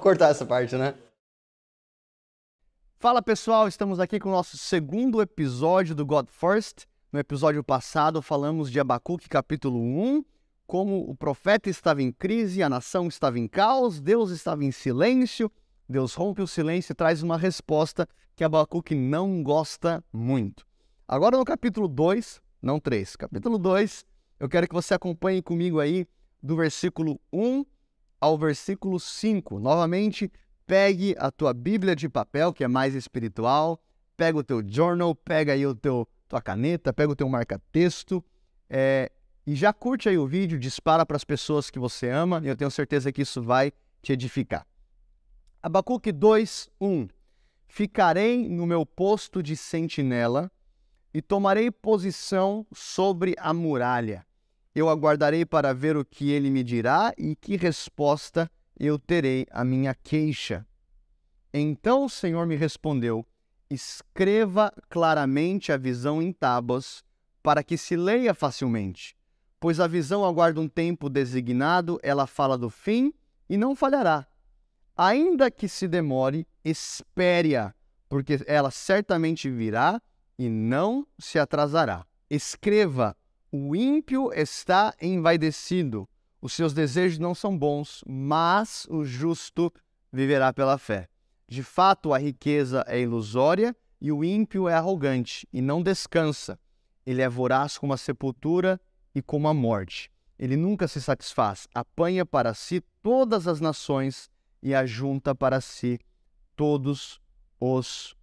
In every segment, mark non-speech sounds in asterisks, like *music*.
Cortar essa parte, né? Fala pessoal, estamos aqui com o nosso segundo episódio do God First. No episódio passado falamos de Abacuque capítulo 1, como o profeta estava em crise, a nação estava em caos, Deus estava em silêncio. Deus rompe o silêncio e traz uma resposta que Abacuque não gosta muito. Agora no capítulo 2, não 3, capítulo 2, eu quero que você acompanhe comigo aí do versículo 1 ao versículo 5. Novamente, pegue a tua Bíblia de papel, que é mais espiritual, pega o teu journal, pega aí o teu tua caneta, pega o teu marca-texto é, e já curte aí o vídeo, dispara para as pessoas que você ama e eu tenho certeza que isso vai te edificar. Abacuque 2, 1 Ficarei no meu posto de sentinela e tomarei posição sobre a muralha. Eu aguardarei para ver o que ele me dirá e que resposta eu terei à minha queixa. Então o Senhor me respondeu: Escreva claramente a visão em tábuas, para que se leia facilmente. Pois a visão aguarda um tempo designado, ela fala do fim e não falhará. Ainda que se demore, espere-a, porque ela certamente virá e não se atrasará. Escreva: o ímpio está envaidecido, os seus desejos não são bons, mas o justo viverá pela fé. De fato, a riqueza é ilusória e o ímpio é arrogante e não descansa. Ele é voraz como a sepultura e como a morte. Ele nunca se satisfaz, apanha para si todas as nações e ajunta para si todos os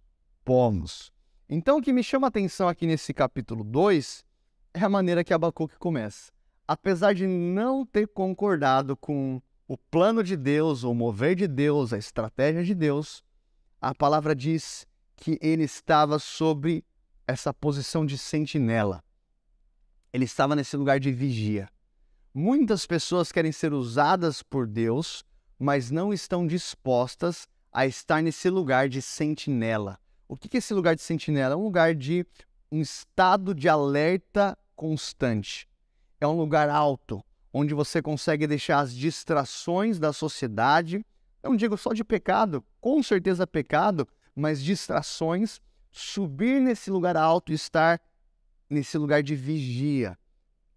povos. Então, o que me chama a atenção aqui nesse capítulo 2 é a maneira que Abacuque começa. Apesar de não ter concordado com o plano de Deus, o mover de Deus, a estratégia de Deus, a palavra diz que ele estava sobre essa posição de sentinela. Ele estava nesse lugar de vigia. Muitas pessoas querem ser usadas por Deus mas não estão dispostas a estar nesse lugar de sentinela. O que é esse lugar de sentinela? É um lugar de um estado de alerta constante. É um lugar alto, onde você consegue deixar as distrações da sociedade, não digo só de pecado, com certeza pecado, mas distrações, subir nesse lugar alto e estar nesse lugar de vigia,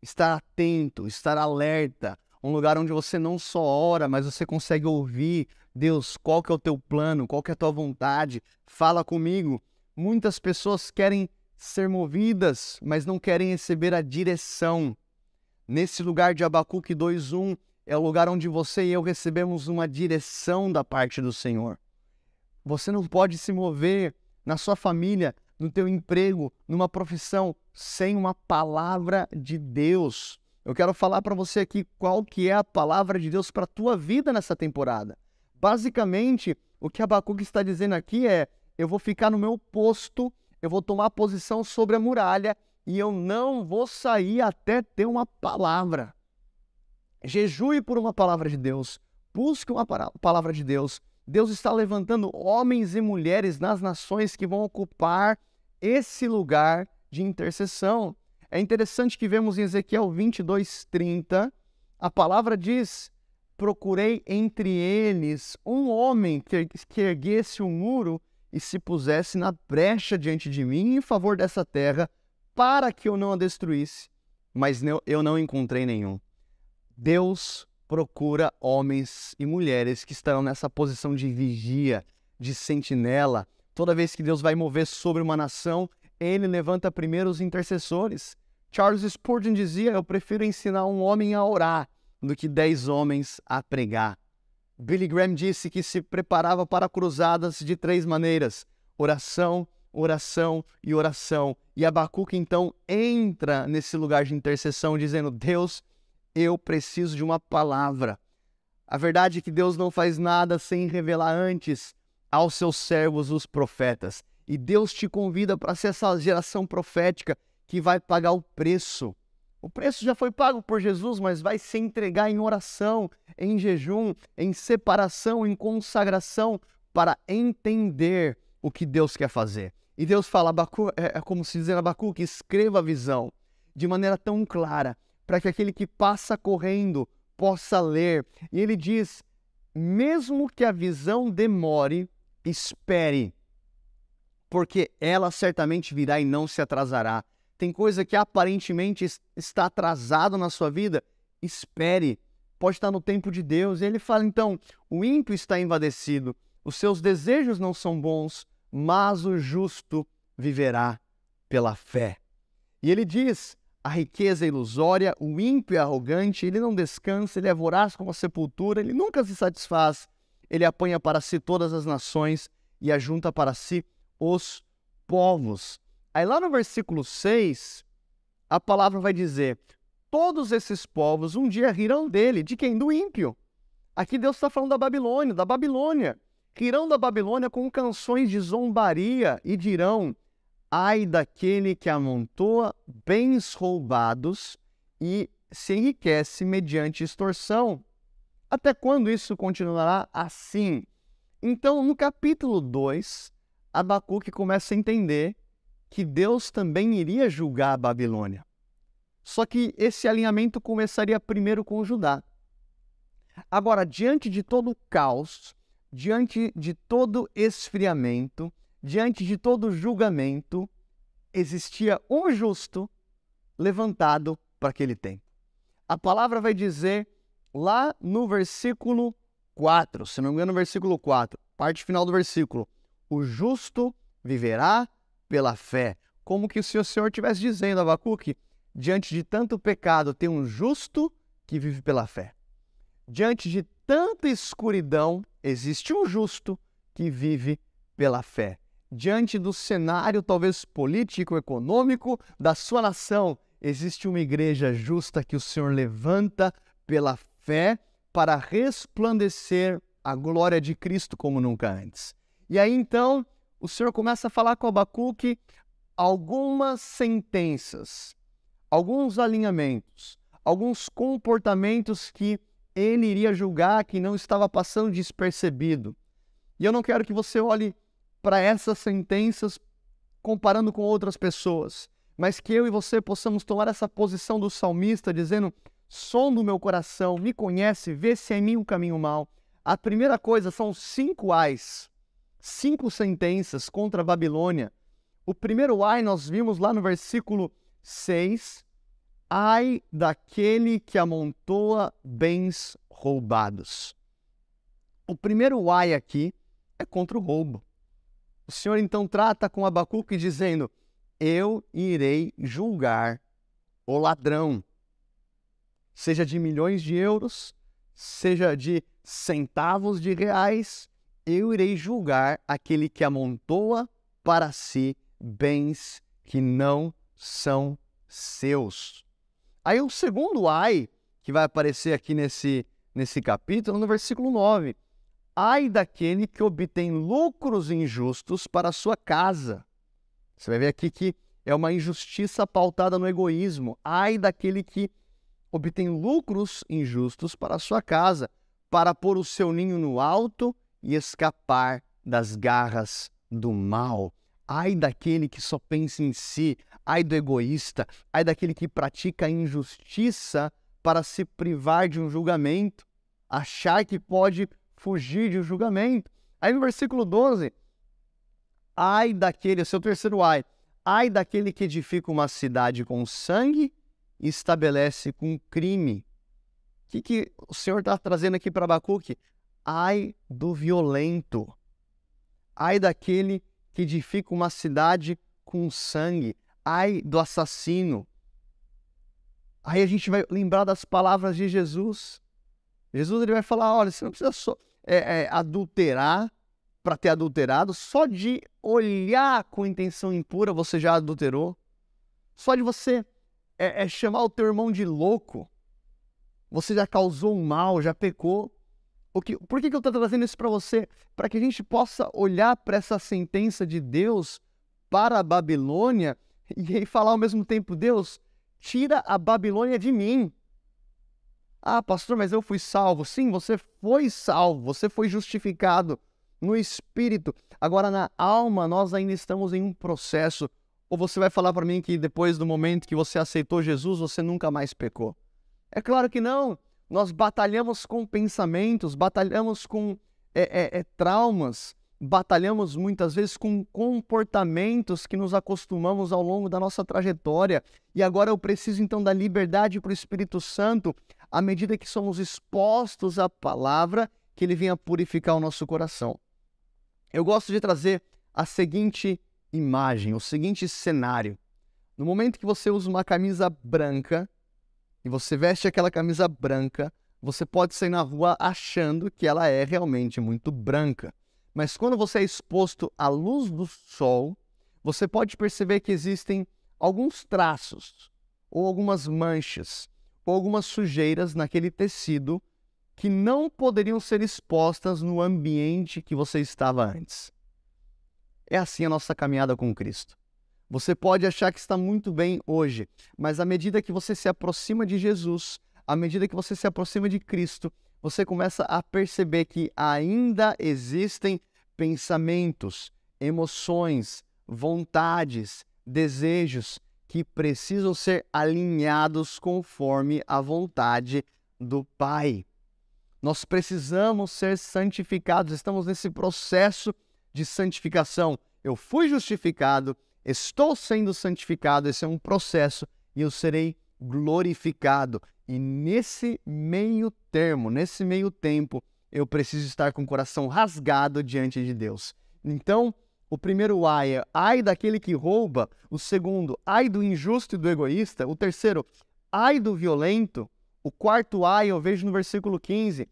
estar atento, estar alerta, um lugar onde você não só ora, mas você consegue ouvir, Deus, qual que é o teu plano, qual que é a tua vontade, fala comigo. Muitas pessoas querem ser movidas, mas não querem receber a direção. Nesse lugar de Abacuque 2:1 é o lugar onde você e eu recebemos uma direção da parte do Senhor. Você não pode se mover na sua família, no teu emprego, numa profissão sem uma palavra de Deus. Eu quero falar para você aqui qual que é a palavra de Deus para a tua vida nessa temporada. Basicamente, o que Abacuque está dizendo aqui é: eu vou ficar no meu posto, eu vou tomar posição sobre a muralha e eu não vou sair até ter uma palavra. Jejue por uma palavra de Deus, busque uma palavra de Deus. Deus está levantando homens e mulheres nas nações que vão ocupar esse lugar de intercessão. É interessante que vemos em Ezequiel 22, 30, a palavra diz: Procurei entre eles um homem que, erguesse o um muro e se pusesse na brecha diante de mim em favor dessa terra, para que eu não a destruísse. Mas eu não encontrei nenhum. Deus procura homens e mulheres que estarão nessa posição de vigia, de sentinela. Toda vez que Deus vai mover sobre uma nação, ele levanta primeiro os intercessores. Charles Spurgeon dizia: Eu prefiro ensinar um homem a orar do que dez homens a pregar. Billy Graham disse que se preparava para cruzadas de três maneiras: oração, oração e oração. E Abacuque então entra nesse lugar de intercessão, dizendo: Deus, eu preciso de uma palavra. A verdade é que Deus não faz nada sem revelar antes aos seus servos, os profetas. E Deus te convida para ser essa geração profética que vai pagar o preço. O preço já foi pago por Jesus, mas vai se entregar em oração, em jejum, em separação, em consagração, para entender o que Deus quer fazer. E Deus fala, Abacu, é, é como se dizer Abacu, que escreva a visão de maneira tão clara, para que aquele que passa correndo possa ler. E ele diz: mesmo que a visão demore, espere, porque ela certamente virá e não se atrasará. Tem coisa que aparentemente está atrasado na sua vida, espere, pode estar no tempo de Deus. E ele fala então: o ímpio está invadecido, os seus desejos não são bons, mas o justo viverá pela fé. E ele diz: a riqueza é ilusória, o ímpio é arrogante, ele não descansa, ele é voraz como a sepultura, ele nunca se satisfaz, ele apanha para si todas as nações e ajunta para si os povos. Aí lá no versículo 6, a palavra vai dizer: Todos esses povos um dia rirão dele. De quem? Do ímpio. Aqui Deus está falando da Babilônia, da Babilônia. Rirão da Babilônia com canções de zombaria e dirão: Ai daquele que amontoa bens roubados e se enriquece mediante extorsão. Até quando isso continuará assim? Então, no capítulo 2, Abacuque começa a entender que Deus também iria julgar a Babilônia. Só que esse alinhamento começaria primeiro com Judá. Agora, diante de todo o caos, diante de todo esfriamento, diante de todo julgamento, existia um justo levantado para aquele tempo. A palavra vai dizer lá no versículo 4, se não me engano, no versículo 4, parte final do versículo: O justo viverá pela fé. Como que se o Senhor estivesse dizendo, Abacuque, Diante de tanto pecado, tem um justo que vive pela fé. Diante de tanta escuridão, existe um justo que vive pela fé. Diante do cenário, talvez político, econômico da sua nação, existe uma igreja justa que o Senhor levanta pela fé para resplandecer a glória de Cristo como nunca antes. E aí então, o Senhor começa a falar com Abacuque algumas sentenças alguns alinhamentos, alguns comportamentos que ele iria julgar que não estava passando despercebido. E eu não quero que você olhe para essas sentenças comparando com outras pessoas, mas que eu e você possamos tomar essa posição do salmista dizendo: som do meu coração, me conhece, vê se é em mim um caminho mau. A primeira coisa são cinco ais, cinco sentenças contra a Babilônia. O primeiro ai nós vimos lá no versículo 6, ai daquele que amontoa bens roubados. O primeiro ai aqui é contra o roubo. O Senhor então trata com Abacuque dizendo: Eu irei julgar o ladrão, seja de milhões de euros, seja de centavos de reais, eu irei julgar aquele que amontoa para si bens que não são seus. Aí o segundo ai, que vai aparecer aqui nesse, nesse capítulo, no versículo 9. Ai daquele que obtém lucros injustos para a sua casa. Você vai ver aqui que é uma injustiça pautada no egoísmo. Ai daquele que obtém lucros injustos para a sua casa, para pôr o seu ninho no alto e escapar das garras do mal. Ai daquele que só pensa em si, ai do egoísta, ai daquele que pratica a injustiça para se privar de um julgamento, achar que pode fugir de um julgamento. Aí no versículo 12, ai daquele, seu terceiro ai, ai daquele que edifica uma cidade com sangue e estabelece com crime. O que, que o Senhor está trazendo aqui para Abacuque? Ai do violento, ai daquele que edifica uma cidade com sangue. Ai do assassino. Aí a gente vai lembrar das palavras de Jesus. Jesus ele vai falar: olha, você não precisa só, é, é, adulterar para ter adulterado, só de olhar com intenção impura você já adulterou. Só de você é, é chamar o teu irmão de louco, você já causou um mal, já pecou. O que, por que, que eu estou trazendo isso para você? Para que a gente possa olhar para essa sentença de Deus para a Babilônia e falar ao mesmo tempo: Deus, tira a Babilônia de mim. Ah, pastor, mas eu fui salvo. Sim, você foi salvo, você foi justificado no espírito. Agora, na alma, nós ainda estamos em um processo. Ou você vai falar para mim que depois do momento que você aceitou Jesus, você nunca mais pecou? É claro que não. Nós batalhamos com pensamentos, batalhamos com é, é, é, traumas, batalhamos muitas vezes com comportamentos que nos acostumamos ao longo da nossa trajetória. E agora eu preciso então da liberdade para o Espírito Santo, à medida que somos expostos à palavra, que ele venha purificar o nosso coração. Eu gosto de trazer a seguinte imagem, o seguinte cenário. No momento que você usa uma camisa branca e você veste aquela camisa branca, você pode sair na rua achando que ela é realmente muito branca. Mas quando você é exposto à luz do sol, você pode perceber que existem alguns traços, ou algumas manchas, ou algumas sujeiras naquele tecido que não poderiam ser expostas no ambiente que você estava antes. É assim a nossa caminhada com Cristo. Você pode achar que está muito bem hoje, mas à medida que você se aproxima de Jesus, à medida que você se aproxima de Cristo, você começa a perceber que ainda existem pensamentos, emoções, vontades, desejos que precisam ser alinhados conforme a vontade do Pai. Nós precisamos ser santificados, estamos nesse processo de santificação. Eu fui justificado, estou sendo santificado, esse é um processo e eu serei glorificado. E nesse meio termo, nesse meio tempo, eu preciso estar com o coração rasgado diante de Deus. Então, o primeiro ai é ai daquele que rouba, o segundo, ai do injusto e do egoísta, o terceiro, ai do violento, o quarto ai eu vejo no versículo 15,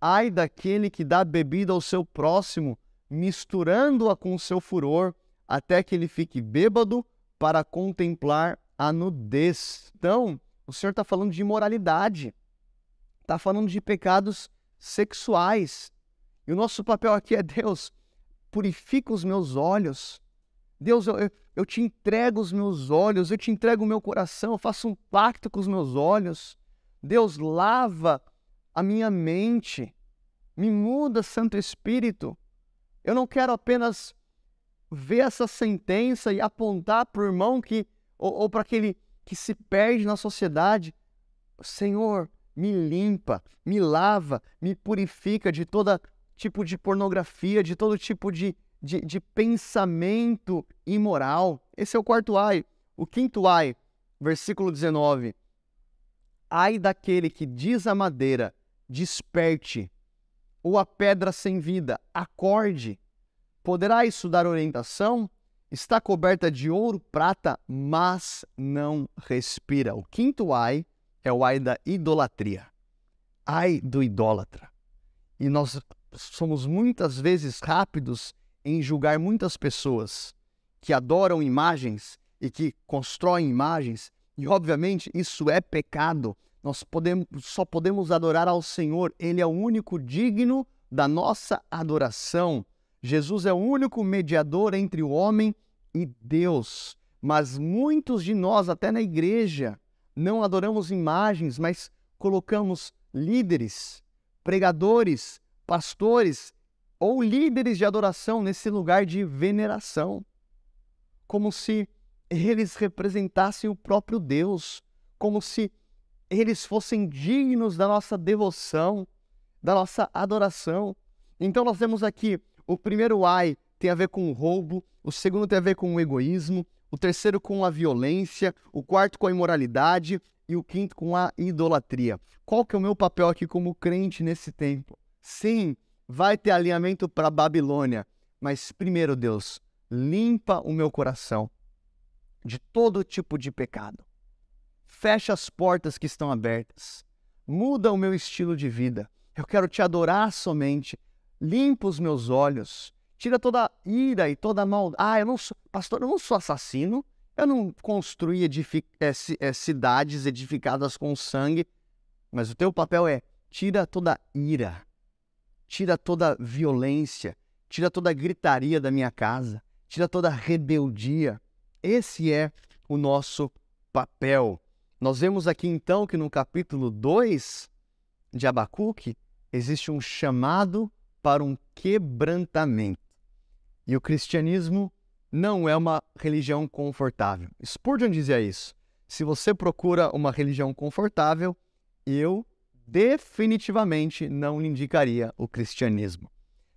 ai daquele que dá bebida ao seu próximo, misturando-a com o seu furor, até que ele fique bêbado para contemplar a nudez. Então, o Senhor está falando de imoralidade, está falando de pecados sexuais. E o nosso papel aqui é: Deus, purifica os meus olhos. Deus, eu, eu te entrego os meus olhos, eu te entrego o meu coração, eu faço um pacto com os meus olhos. Deus, lava a minha mente, me muda, Santo Espírito. Eu não quero apenas ver essa sentença e apontar para o irmão que, ou, ou para aquele que se perde na sociedade. Senhor, me limpa, me lava, me purifica de todo tipo de pornografia, de todo tipo de, de, de pensamento imoral. Esse é o quarto ai. O quinto ai, versículo 19. Ai daquele que diz a madeira, desperte, ou a pedra sem vida, acorde. Poderá isso dar orientação? Está coberta de ouro, prata, mas não respira. O quinto ai é o ai da idolatria. Ai do idólatra. E nós somos muitas vezes rápidos em julgar muitas pessoas que adoram imagens e que constroem imagens, e obviamente isso é pecado. Nós podemos, só podemos adorar ao Senhor, Ele é o único digno da nossa adoração. Jesus é o único mediador entre o homem e Deus. Mas muitos de nós, até na igreja, não adoramos imagens, mas colocamos líderes, pregadores, pastores ou líderes de adoração nesse lugar de veneração, como se eles representassem o próprio Deus, como se eles fossem dignos da nossa devoção, da nossa adoração. Então nós vemos aqui o primeiro ai tem a ver com o roubo, o segundo tem a ver com o egoísmo, o terceiro com a violência, o quarto com a imoralidade e o quinto com a idolatria. Qual que é o meu papel aqui como crente nesse tempo? Sim, vai ter alinhamento para Babilônia, mas primeiro, Deus, limpa o meu coração de todo tipo de pecado. Fecha as portas que estão abertas. Muda o meu estilo de vida. Eu quero te adorar somente. Limpa os meus olhos tira toda ira e toda maldade. Ah, eu não sou, pastor, eu não sou assassino, eu não construí edific... é, é, cidades edificadas com sangue, mas o teu papel é tira toda ira, tira toda violência, tira toda gritaria da minha casa, tira toda rebeldia. Esse é o nosso papel. Nós vemos aqui então que no capítulo 2 de Abacuque existe um chamado para um quebrantamento. E o cristianismo não é uma religião confortável. Spurgeon dizia isso. Se você procura uma religião confortável, eu definitivamente não lhe indicaria o cristianismo.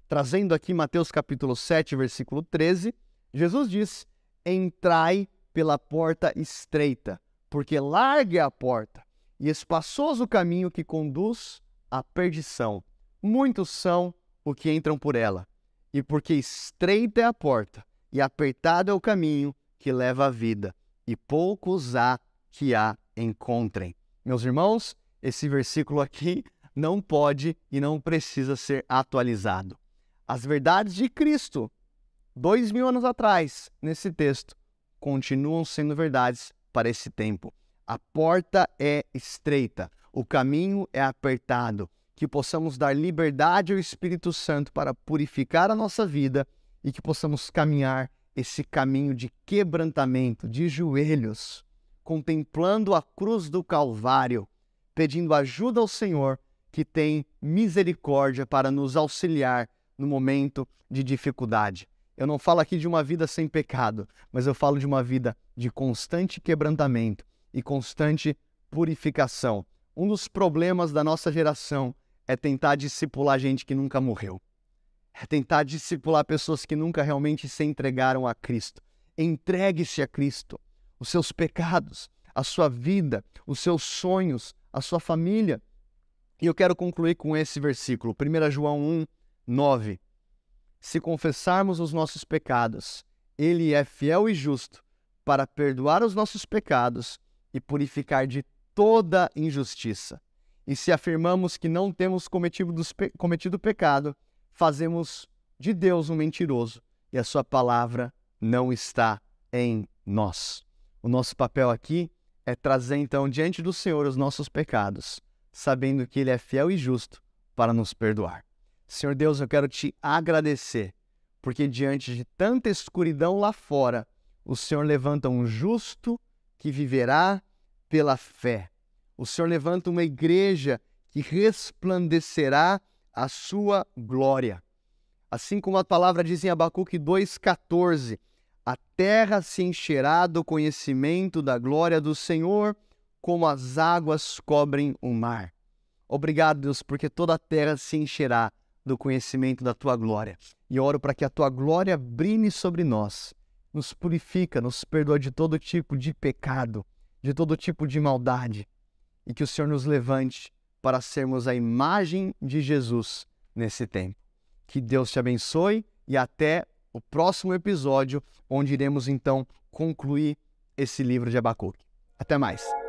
Trazendo aqui Mateus capítulo 7, versículo 13, Jesus diz: Entrai pela porta estreita, porque larga é a porta e espaçoso o caminho que conduz à perdição. Muitos são os que entram por ela, e porque estreita é a porta e apertado é o caminho que leva à vida, e poucos há que a encontrem. Meus irmãos, esse versículo aqui *laughs* não pode e não precisa ser atualizado. As verdades de Cristo, dois mil anos atrás, nesse texto, continuam sendo verdades para esse tempo. A porta é estreita, o caminho é apertado, que possamos dar liberdade ao Espírito Santo para purificar a nossa vida e que possamos caminhar esse caminho de quebrantamento, de joelhos, contemplando a cruz do Calvário, pedindo ajuda ao Senhor, que tem misericórdia para nos auxiliar no momento de dificuldade. Eu não falo aqui de uma vida sem pecado, mas eu falo de uma vida de constante quebrantamento e constante purificação. Um dos problemas da nossa geração é tentar discipular gente que nunca morreu. É tentar discipular pessoas que nunca realmente se entregaram a Cristo. Entregue-se a Cristo. Os seus pecados, a sua vida, os seus sonhos, a sua família. E eu quero concluir com esse versículo, 1 João 1, 9 se confessarmos os nossos pecados, Ele é fiel e justo para perdoar os nossos pecados e purificar de toda injustiça. E se afirmamos que não temos cometido, cometido pecado, fazemos de Deus um mentiroso e a Sua palavra não está em nós. O nosso papel aqui é trazer então diante do Senhor os nossos pecados, sabendo que Ele é fiel e justo para nos perdoar. Senhor Deus, eu quero te agradecer, porque diante de tanta escuridão lá fora, o Senhor levanta um justo que viverá pela fé. O Senhor levanta uma igreja que resplandecerá a sua glória. Assim como a palavra diz em Abacuque 2,14: A terra se encherá do conhecimento da glória do Senhor, como as águas cobrem o mar. Obrigado, Deus, porque toda a terra se encherá do conhecimento da tua glória. E oro para que a tua glória brilhe sobre nós, nos purifica, nos perdoa de todo tipo de pecado, de todo tipo de maldade, e que o Senhor nos levante para sermos a imagem de Jesus nesse tempo. Que Deus te abençoe e até o próximo episódio, onde iremos então concluir esse livro de Abacuque. Até mais!